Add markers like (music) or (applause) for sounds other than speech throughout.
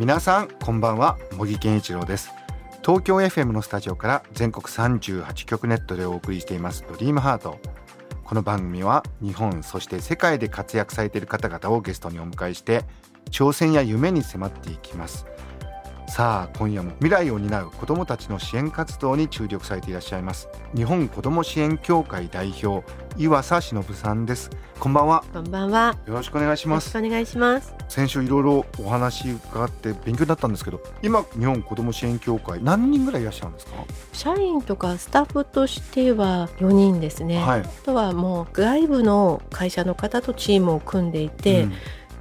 皆さんこんばんは。茂木健一郎です。東京 FM のスタジオから全国38局ネットでお送りしていますドリームハート。この番組は日本そして世界で活躍されている方々をゲストにお迎えして挑戦や夢に迫っていきます。さあ今夜も未来を担う子どもたちの支援活動に注力されていらっしゃいます。日本子ども支援協会代表岩佐忍さんです。こんばんは。こんばんは。よろしくお願いします。よろしくお願いします。先週いろいろお話伺って勉強になったんですけど今日本子ども支援協会何人ぐらいいらっしゃるんですか、社員とかスタッフとしては4人ですね。はい。あとはもう外部の会社の方とチームを組んでいて、うん。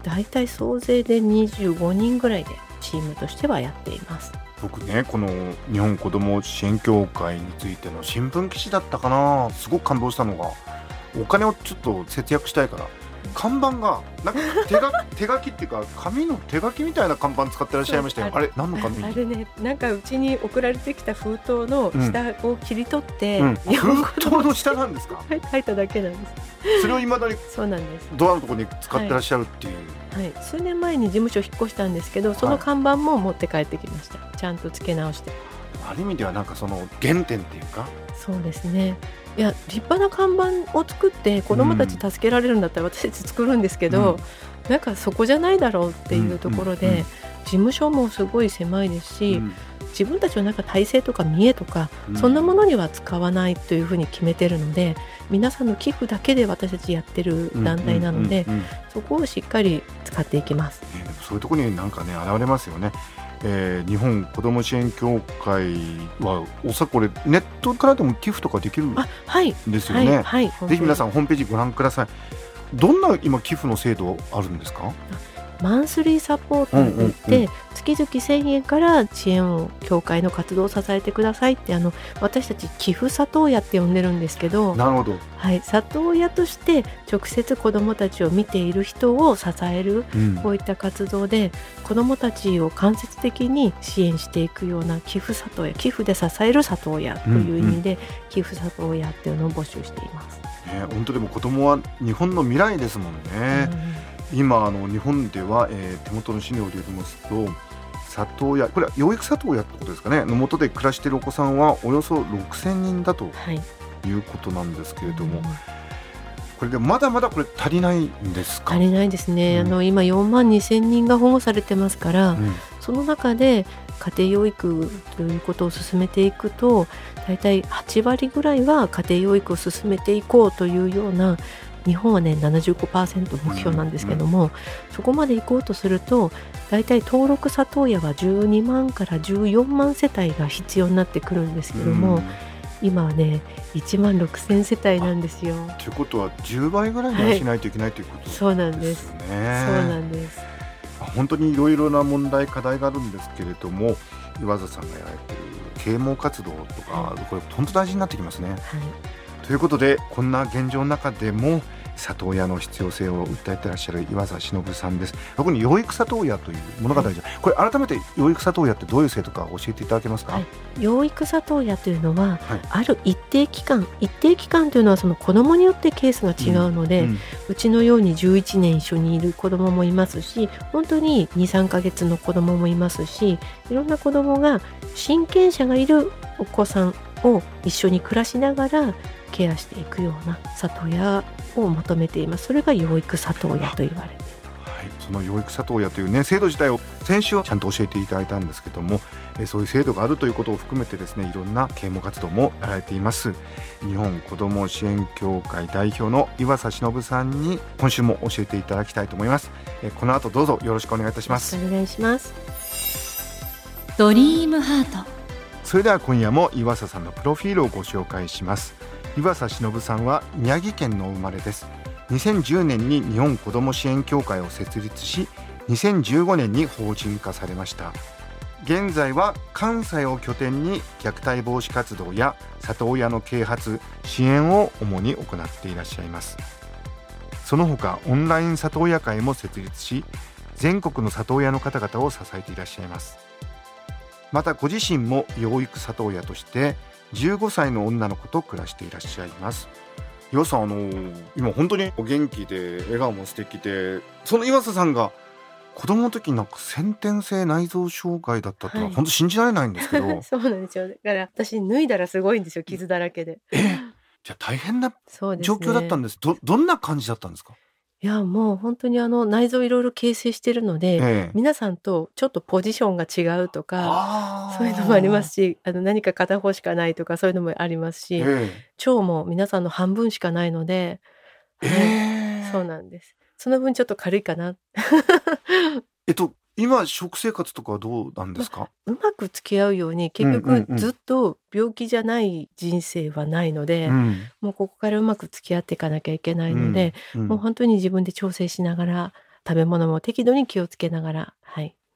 だいたい総勢で25人ぐらいでチームとしてはやっています。僕ねこの日本子ども支援協会についての新聞記事だったかなすごく感動したのがお金をちょっと節約したいから看板がなんか手が手書きっていうか紙の手書きみたいな看板使ってらっしゃいましたよあれ何の紙あれね、なんかうちに送られてきた封筒の下を切り取って、うん、(laughs) 封筒の下なんですか？書いただけなんです。それをいまだにそうなんです。ドアのところに使ってらっしゃるっていう、はい、数年前に事務所引っ越したんですけど、その看板も持って帰ってきました。ちゃんと付け直して。ある意味ではなんかその原点っていうかそうですね。いや立派な看板を作って子どもたち助けられるんだったら私たち作るんですけど、なんかそこじゃないだろうっていうところで、うんうんうん。事務所もすごい狭いですし、うん。自分たちのなんか体制とか見栄とか、うん。そんなものには使わないというふうに決めてるので皆さんの寄付だけで私たちやってる団体なので、うんうんうん。うん。そこをしっかり使っていきます。そういうところになんかね現れますよね。えー日本子ども支援協会はおそらくこれネットからでも寄付とかできるんですよね。はいはい。ぜひ皆さんんホームページご覧ください。どんな今寄付の制度あるんですか？マンスリーサポートに行って、うんうんう月々1000円から支援を協会の活動を支えてくださいってあの私たち寄付里親って呼んでるんですけど、なるほど。はい、里親として直接子どもたちを見ている人を支えるうんこういった活動で子どもたちを間接的に支援していくような寄付里親寄付で支える里親という意味で、寄付里親っていうのを募集しています。ね本当でも子供は日本の未来ですもんね。今あの日本では、えー手元の資料で読みますと里親これは養育里親ってことですかね？の元で暮らしているお子さんはおよそ6000人だとはい、いうことなんですけれども、うん。これでまだまだこれ足りないんですか？足りないですね、うん。あの今4万2千人が保護されてますから、うん。その中で家庭養育ということを進めていくと大体8割ぐらいは家庭養育を進めていこうというような日本はね75%目標なんですけども、そこまで行こうとすると大体登録里親は12万から14万世帯が必要になってくるんですけども、うん今はね1万6千世帯なんですよ。ということは10倍ぐらいにはしないといけないということそうなんでです。そうなんです。本当にいろいろな問題課題があるんですけれども岩佐さんがやられている啓蒙活動とか、はこれ本当大事になってきますね。はいということでこんな現状の中でも里親の必要性を訴えてらっしゃる岩佐忍さんです。特に養育里親という物語じゃ、これ改めて養育里親ってどういう制度か教えていただけますか、はい。養育里親というのは、はい。ある一定期間一定期間というのはその子どもによってケースが違うので、うんうちのように11年一緒にいる子どももいますし本当に23ヶ月の子どももいますしいろんな子どもが親権者がいるお子さんを一緒に暮らしながらケアしていくような里親を求めています。それが養育里親と言われてはい、その養育里親というね制度自体を先週はちゃんと教えていただいたんですけどもえーそういう制度があるということを含めてですねいろんな啓蒙活動もやられています。日本子ども支援協会代表の岩佐忍さんに今週も教えていただきたいと思います。えーこの後どうぞよろしくお願いいたします。お願いします。ドリームハート。それでは今夜も岩佐さんのプロフィールをご紹介します岩佐忍さんは宮城県の生まれです。2010年に日本子ども支援協会を設立し2015年に法人化されました。現在は関西を拠点に虐待防止活動や里親の啓発支援を主に行っていらっしゃいます。その他オンライン里親会も設立し全国の里親の方々を支えていらっしゃいます。またご自身も養育里親として15歳の女の子と暮らしていらっしゃいます。岩佐さんあの今本当にお元気で笑顔も素敵でその岩佐さんが子供の時になんか先天性内臓障害だったってのははい。本当信じられないんですけど、(laughs) そうなんですよ。だから私脱いだらすごいんですよ傷だらけで。えじゃあ大変な状況だったんです。どどんな感じだったんですか、いやもう本当にあの内臓いろいろ形成してるので、ええ。皆さんとちょっとポジションが違うとかそういうのもありますしあの何か片方しかないとかそういうのもありますし、え腸も皆さんの半分しかないので、そうなんです。その分ちょっと軽いかな。(laughs) えっと今食生活とかはどうなんですか、うまく付き合うように結うんうん局うん。ずっと病気じゃない人生はないので、うん。もうここからうまく付き合っていかなきゃいけないので、うん。もう本当に自分で調整しながら食べ物も適度に気をつけながらはい。あ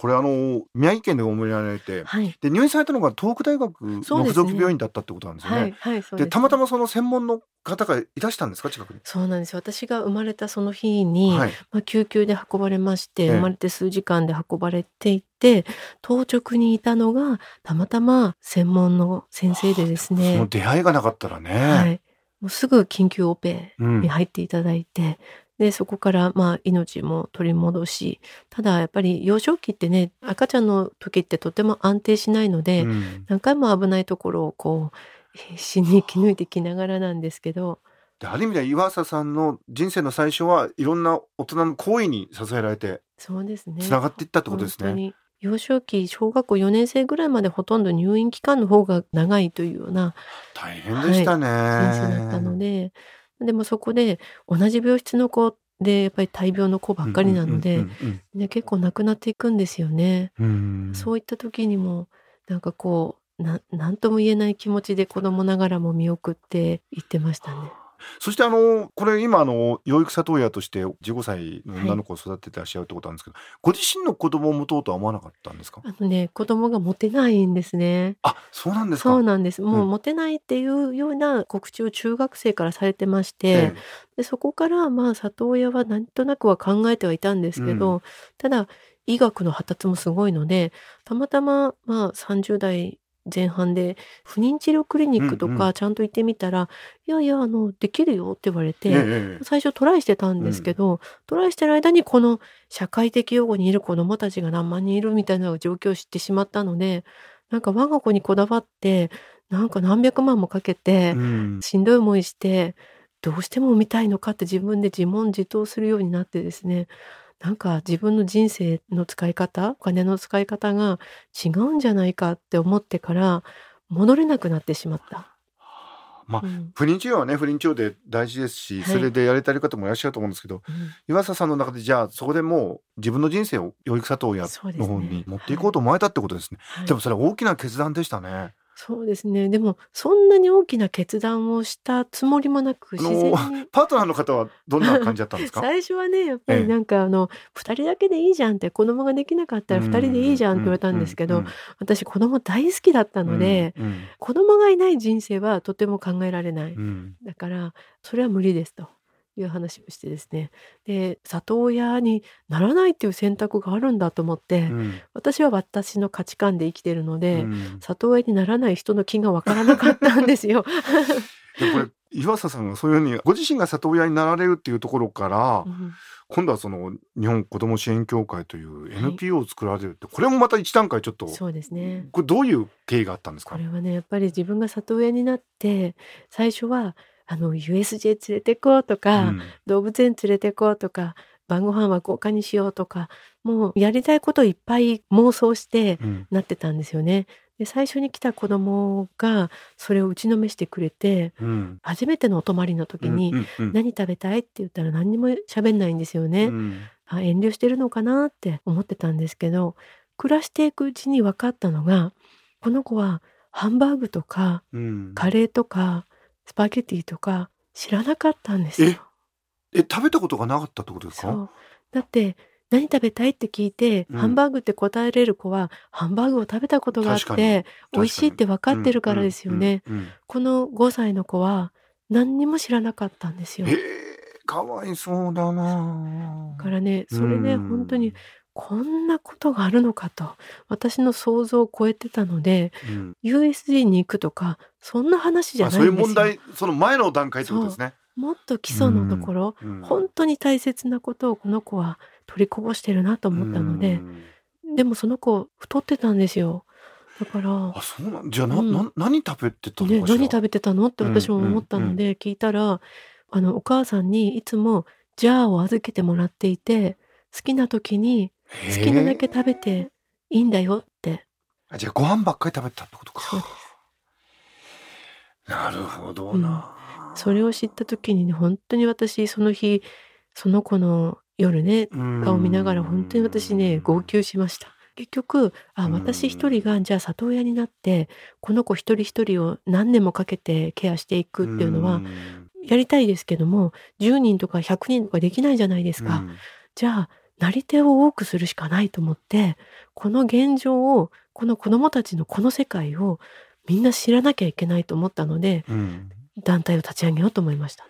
これあの宮城県でお生まれになられてはいで入院されたのが東北大学の附属病院だったってことなんですよね。でたまたまその専門の方がいらしたんですか近くに？そうなんですよ私が生まれたその日に、はい。まあ、救急で運ばれまして、ええ生まれて数時間で運ばれていって当直にいたのがたまたま専門の先生でですそのね、出会いがなかったらね。はい、もうすぐ緊急オペうんに入っていただいて、でそこからまあ命も取り戻しただやっぱり幼少期ってね赤ちゃんの時ってとても安定しないので、うん何回も危ないところをこう必死に生き抜いてきながらなんですけどである意味では岩佐さんの人生の最初はいろんな大人の行為に支えられてそうですねつながっていったってことですね。幼少期小学校4年生ぐらいまでほとんど入院期間の方が長いというような大変でしたね。人生だったので、でもそこで同じ病室の子でやっぱり大病の子ばっかりなので、結構亡くなっていくんですよね。そういった時にもなんかこうななんとも言えない気持ちで子供ながらも見送っていってましたね。そしてあのこれ今あの養育里親として15歳の女の子を育ててらっしゃるってことなんですけど、ご自身の子供を持とうとは思わなかったんですか？あのね子供が持てないんですね。あそうなんですか。そうなんです。もううん。持てないっていうような告知を中学生からされてまして、えでそこからまあ里親はなんとなくは考えてはいたんですけど、うただ医学の発達もすごいのでたまたままあ30代前半で不妊治療クリニックとうん。うかちゃんと行ってみたら、いやいやあのできるよって言われて、えええ最初トライしてたんですけど、トライしてる間にこの社会的養護にいる子どもたちが何万人いるみたいな状況を知ってしまったのでなんか我が子にこだわってなんか何百万もかけて、うん。しんどい思いしてどうしても産みたいのかって自分で自問自答するようになってですねなんか自分の人生の使い方お金の使い方が違うんじゃないかって思ってから戻れなくなってしまった。まあうん不妊治療はね不妊治療で大事ですし、はいそれでやれたり方もいらっしゃると思うんですけどうん岩佐さんの中でじゃあそこでもう自分の人生を養育里親の方に持っていこうと思えたってことですね。はいでもそれは大きな決断でしたね。そうですね。でもそんなに大きな決断をしたつもりもなくあ自然の (laughs) にパートナーの方はどんな感じだったんですか？(laughs) 最初はねやっぱええ。りなんかあの2人だけでいいじゃんって子供ができなかったら2人でいいじゃんって言われたんですけど、うん私子供大好きだったので、うん。子供がいない人生はとても考えられない、うん。だからそれは無理ですという話をしてですね。で里親にならないっていう選択があるんだと思って、うん。私は私の価値観で生きてるので、うん。里親にならない人の気がわからなかったんですよ。(laughs) でこれ岩佐さんがそういうふうにご自身が里親になられるっていうところから、うん。今度はその日本子ども支援協会というい。NPO を作られるって、これもまた一段階ちょっとそうですね。これどういう経緯があったんですか？これはねやっぱり自分が里親になって最初はあの USJ 連れてこうとか、うん動物園連れてこうとか晩ご飯は豪華にしようとかもうやりたいことをいっぱい妄想してうんなってたんですよね。で最初に来た子供がそれを打ちのめしてくれてうん初めてのお泊まりの時にうんうん「何食べたい?」って言ったら何にも喋んないんですよね。うんあ遠慮してるのかなって思ってたんですけど暮らしていくうちに分かったのがこの子はハンバーグとかうんカレーとかスパゲティとか知らなかったんですよ。え食べたことがなかったってことですか？そう。だって何食べたいって聞いて、うん。ハンバーグって答えれる子はハンバーグを食べたことがあって美味しいって分かってるからですよね。うんうんうん。この5歳の子は何にも知らなかったんですよ。えー、かわいそうだなだからねそれねうん。本当にこんなことがあるのかと私の想像を超えてたのでうん。USG に行くとかそんな話じゃあないんですよ。そういう問題その前の段階ってことですね。もっと基礎のところ、うん。本当に大切なことをこの子は取りこぼしてるなと思ったので、うん。でもその子太ってたんですよ。だからあそうなんじゃあな、うん。な何食べてたのね、何食べてたの？って私も思ったので聞いたら、あのお母さんにいつもジャーを預けてもらっていて好きな時に好きなだけ食べていいんだよって。あじゃあご飯ばっかり食べてたってことか。そうでなるほどな、それを知った時にね本当に私その日その子の夜ねうん。顔見ながら本当に私ね号泣しました。結局あうん。私一人がじゃあ里親になってこの子一人一人を何年もかけてケアしていくっていうのはん。やりたいですけども10人とか100人とかできないじゃないですか、うん。じゃあなり手を多くするしかないと思ってこの現状をこの子どもたちのこの世界をみんな知らなきゃいけないと思ったのでうん。団体を立ち上げようと思いました。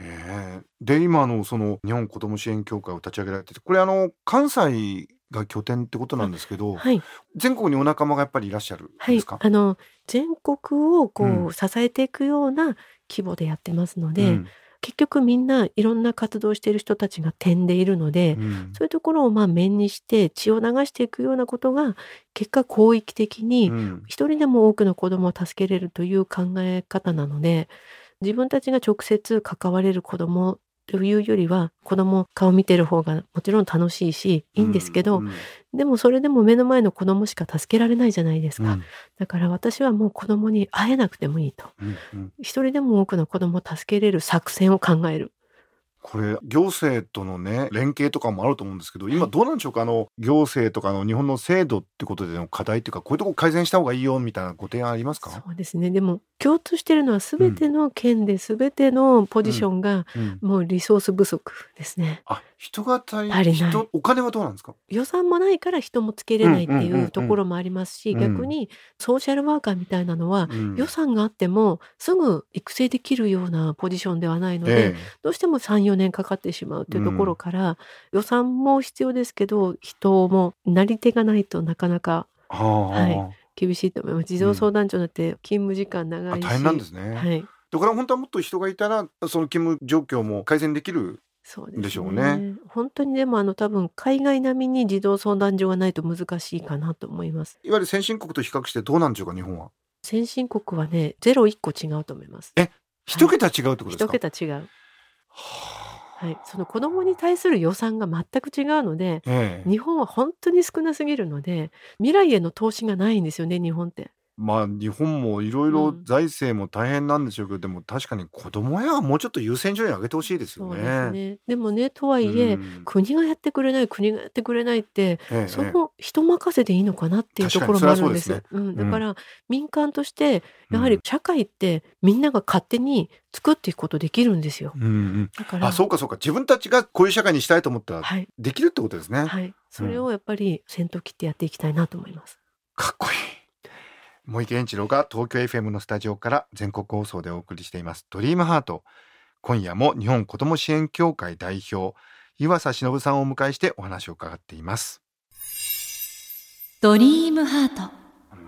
へえ。で今のその日本子ども支援協会を立ち上げられててこれあの関西が拠点ってことなんですけど、はい、全国にお仲間がやっぱりいらっしゃるんはいですか、、あの全国をこう、うん。支えていくような規模でやってますので、うん結局みんないろんな活動をしている人たちが点でいるので、うん。そういうところをまあ面にして血を流していくようなことが結果広域的にうん。一人でも多くの子どもを助けれるという考え方なので自分たちが直接関われる子どもというよりは子ども顔見てる方がもちろん楽しいしいいんですけど、うんでもそれでも目の前の子どもしか助けられないじゃないですか、うん。だから私はもう子どもに会えなくてもいいと。うんうん。一人でも多くの子どもを助けれる作戦を考えるこれ行政とのね連携とかもあると思うんですけど今どうなんでしょうか？あの行政とかの日本の制度ってことでの課題っていうかこういうとこ改善した方がいいよみたいなご提案ありますか？そうですね。でも共通してるのは全ての県で全てのポジションがうん。もうリソース不足ですね。あ人が足り足りない。人お金はどうなんですか？予算もないから人もつけれないってうんうんうんうんいうところもありますし、うん。逆にソーシャルワーカーみたいなのは、うん。予算があってもすぐ育成できるようなポジションではないので、ええ。どうしても34年かかってしまうというところから、予算も必要ですけど人もなり手がないとなかなかはあはい厳しいと思います。児童相談所だって勤務時間長いし、あ大変なんですね、はい。だから本当はもっと人がいたらその勤務状況も改善できるそうでしょうね。本当にでもあの多分海外並みに児童相談所がないと難しいかなと思います。いわゆる先進国と比較してどうなんでしょうか日本は。先進国はねゼロ一個違うと思います。一桁違うってことです一か、桁違う。ははい。その子供に対する予算が全く違うので、あええ日本は本当に少なすぎるので、未来への投資がないんですよね日本って。まあ日本もいろいうろん財政も大変なんでしょうけど、でも確かに子供やはもうちょっと優先順位上げてほしいですよね。ですね。でもねとはいえ、うん国がやってくれない国がやってくれないってええその人任せでいいのかなっていうところもあるんです。確うん、だから民間としてやはり社会ってみんなが勝手に作っていくことできるんですよ。うんうんだからあそうかそうか自分たちがこういう社会にしたいと思ったらはいできるってことですね。はい、それをやっぱり先頭切ってやっていきたいなと思います。かっこいい。森健一郎が東京 FM のスタジオから全国放送でお送りしていますドリームハート。今夜も日本子ども支援協会代表岩佐忍さんをお迎えしてお話を伺っています。ドリームハート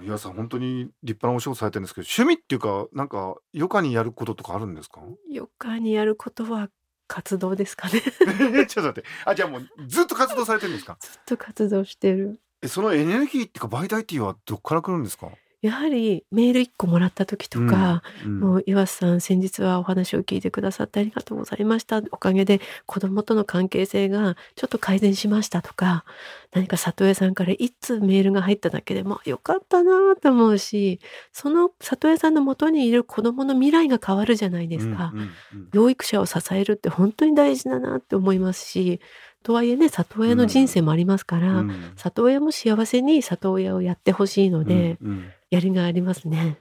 岩佐さん本当に立派なお仕事されてるんですけど趣味っていうかなんか余暇にやることとかあるんですか？余暇にやることは活動ですかね。(laughs) ちょっと待ってあじゃあもうずっと活動されてるんですか？(laughs) ずっと活動してる。えそのエネルギーっていうかバイタリティはどっから来るんですか？やはりメール1個もらった時とか、うんもう岩瀬さん先日はお話を聞いてくださってありがとうございました。おかげで子供との関係性がちょっと改善しましたとか何か里親さんから一通メールが入っただけでもよかったなと思うしその里親さんのもとにいる子供の未来が変わるじゃないですか、うんうんうん。養育者を支えるって本当に大事だなって思いますしとはいえね里親の人生もありますから、うん。里親も幸せに里親をやってほしいので、うんうんやりがいありますね。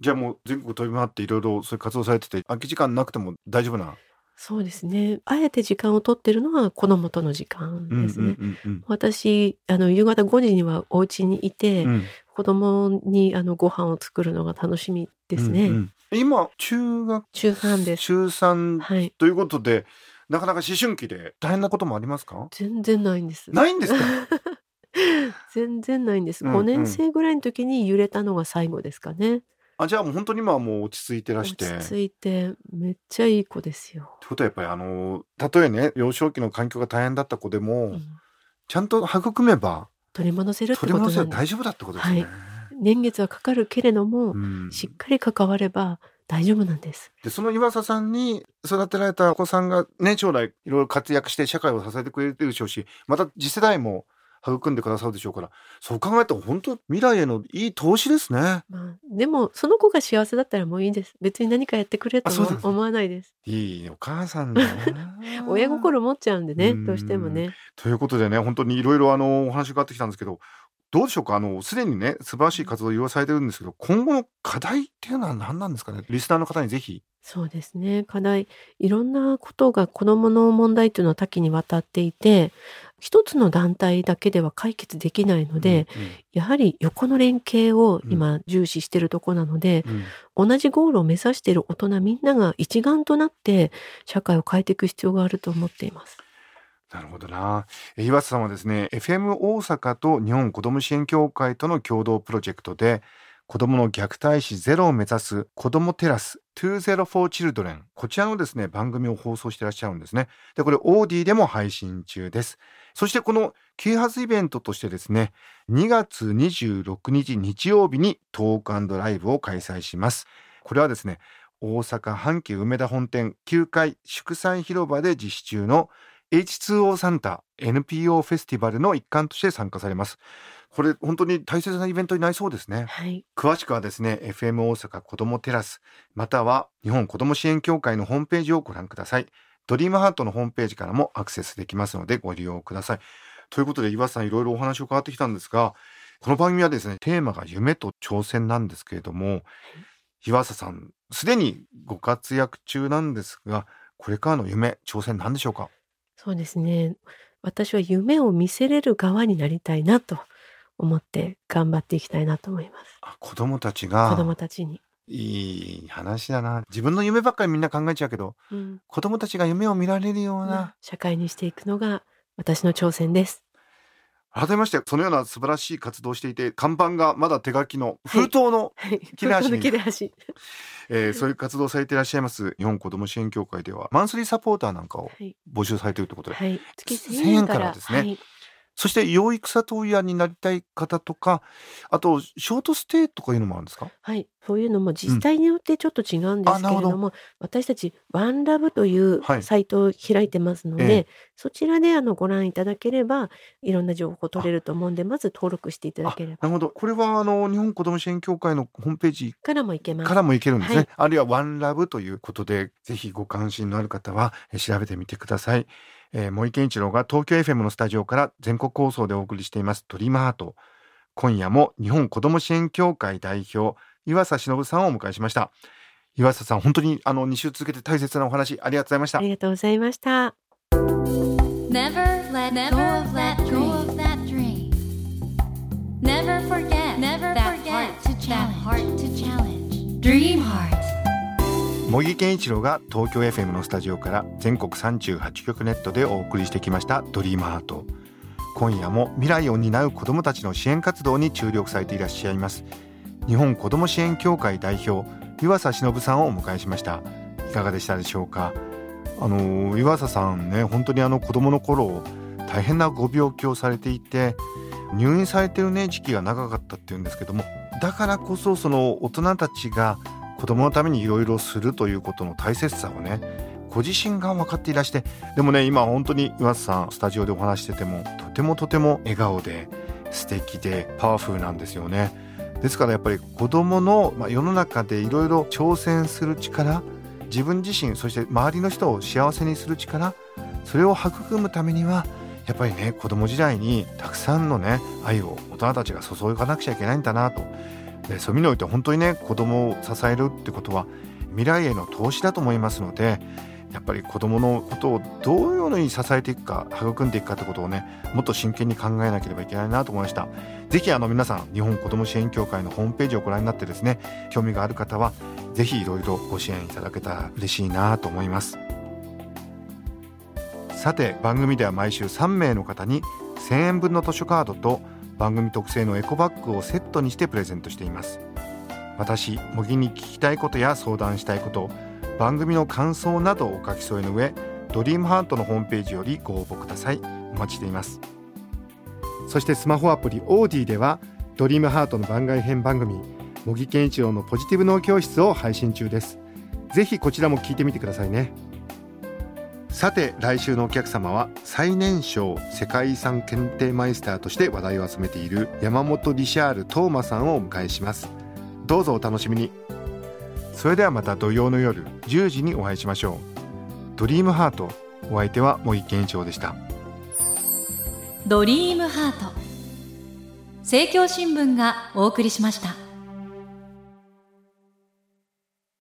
じゃあもう全国飛び回っていろいろそういう活動されてて空き時間なくても大丈夫なそうですね。あえて時間を取ってるのは子供との時間ですね。うんうん私あの夕方5時にはお家にいて、うんうん子供にあのご飯を作るのが楽しみですね。うんうん今中学中3です。中3はい。ということでなかなか思春期で大変なこともありますか？全然ないんです。ないんですか？全然ないんです。うんうん5年生ぐらいの時に揺れたのが最後ですかね。あじゃあもう本当に今はもう落ち着いてらして落ち着いてめっちゃいい子ですよ。ということはやっぱりあのたとえね幼少期の環境が大変だった子でも、うんちゃんと育めば取り戻せるってことなんです。ば大丈夫だってことですね。はい年月はかかるけれども、うんしっかり関われば大丈夫なんです。でその岩佐さんに育てられたお子さんがね将来いろいろ活躍して社会を支えてくれてるでしょうしまた次世代も育んでくださるでしょうからそう考えると本当未来へのいい投資ですね。まあ、でもその子が幸せだったらもういいです。別に何かやってくれとあそうなんですね思わないです。いいお母さんだな (laughs) 親心持っちゃうんでねうんどうしてもね。ということでね本当にいろいろあのお話伺ってきたんですけどどうでしょうか？あのすでにね素晴らしい活動を言わされてるんですけど今後の課題っていうのは何なんですかね？リスナーの方にぜひ。そうですね課題いろんなことが子どもの問題というのは多岐にわたっていて一つの団体だけでは解決できないので、やはり横の連携を今重視しているところなので、うんうん同じゴールを目指している大人みんなが一丸となって社会を変えていく必要があると思っています。なるほどな。え岩瀬さんはですね、FM 大阪と日本子ども支援協会との共同プロジェクトで、子どもの虐待死ゼロを目指す子どもテラス204 Children こちらのですね番組を放送してらっしゃるんですね。でこれオーディでも配信中です。そしてこの啓発イベントとしてですね2月26日日曜日にトークライブを開催します。これはですね大阪阪急梅田本店9階祝祭広場で実施中の H2O サンタ NPO フェスティバルの一環として参加されます。これ本当に大切なイベントになりそうですね。はい、詳しくはですね FM 大阪子どもテラスまたは日本子ども支援協会のホームページをご覧ください。ドリームハートのホームページからもアクセスできますのでご利用ください。ということで岩瀬さんいろいろお話を伺ってきたんですがこの番組はですねテーマが夢と挑戦なんですけれども岩佐さんすでにご活躍中なんですがこれからの夢挑戦なんでしょうか？そうですね。私は夢を見せれる側になりたいなと思って頑張っていきたいなと思います。あ子供たち子供がたちに。いい話だな自分の夢ばっかりみんな考えちゃうけどうん子供たちが夢を見られるような社会にしていくのが私の挑戦です。改めましてそのような素晴らしい活動をしていて看板がまだ手書きの封筒の、はい。切れ端に切れ端。えーそういう活動をされていらっしゃいます日本子ども支援協会ではマンスリーサポーターなんかをはい。募集されているということで、はい。月1000 1000円かららですねはい。そして養育里親になりたい方とかあとショートステイとかいうのもあるんですか？はい、そういうのも自治体によってちょっと違うんですけれあなるほど。も、私たちワンラブというはい。サイトを開いてますので、ええ。そちらであのご覧いただければいろんな情報取れると思うんで、まず登録していただければ。なるほど。これはあの日本子ども支援協会のホームページからもいけます。からもいけるんですね、はい。あるいはワンラブということでぜひご関心のある方はえー調べてみてください、えー、森健一郎が東京 FM のスタジオから全国放送でお送りしていますドリームハート今夜も日本子ども支援協会代表岩佐忍さんをお迎えしました岩佐さん本当にあの2週続けて大切なお話ありがとうございましたありがとうございました。Never let go of that dream. Never forget never that forget heart to challenge. heart to challenge. Dream heart. 茂木健一郎が東京 FM のスタジオから全国38局ネットでお送りしてきましたドリームハート。今夜も未来を担う子どもたちの支援活動に注力されていらっしゃいます。日本子ども支援協会代表岩佐忍さんをお迎えしました。いかがでしたでしょうか？あの岩佐さんね本当にあの子供の頃大変なご病気をされていて入院されてるね時期が長かったっていうんですけどもだからこそその大人たちが子供のためにいろいろするということの大切さをねご自身が分かっていらしてでもね今本当に岩瀬さんスタジオでお話しててもとてもとても笑顔で素敵でパワフルなんですよね。ですからやっぱり子供の、まあ、世の中でいろいろ挑戦する力自分自身そして周りの人を幸せにする力それを育むためにはやっぱりね子供時代にたくさんのね愛を大人たちが注がなくちゃいけないんだなと。でそういう意味において本当にね子供を支えるってことは未来への投資だと思いますのでやっぱり子どものことをどういうように支えていくか育んでいくかってことをねもっと真剣に考えなければいけないなと思いました。ぜひあの皆さん日本子ども支援協会のホームページをご覧になってですね興味がある方はぜひいろいろご支援いただけたら嬉しいなと思います。さて番組では毎週3名の方に1000円分の図書カードと番組特製のエコバッグをセットにしてプレゼントしています。私茂木に聞きたいことや相談したいこと番組の感想などをお書き添えの上ドリームハートのホームページよりご応募ください。お待ちしています。そしてスマホアプリオーディではドリームハートの番外編番組茂木健一郎のポジティブ脳教室を配信中です。ぜひこちらも聞いてみてくださいね。さて来週のお客様は最年少世界遺産検定マイスターとして話題を集めている山本リシャールトーマさんをお迎えします。どうぞお楽しみに。それではまた土曜の夜10時にお会いしましょう。ドリームハートお相手は茂木健一郎でした。ドリームハート。政教新聞がお送りしました。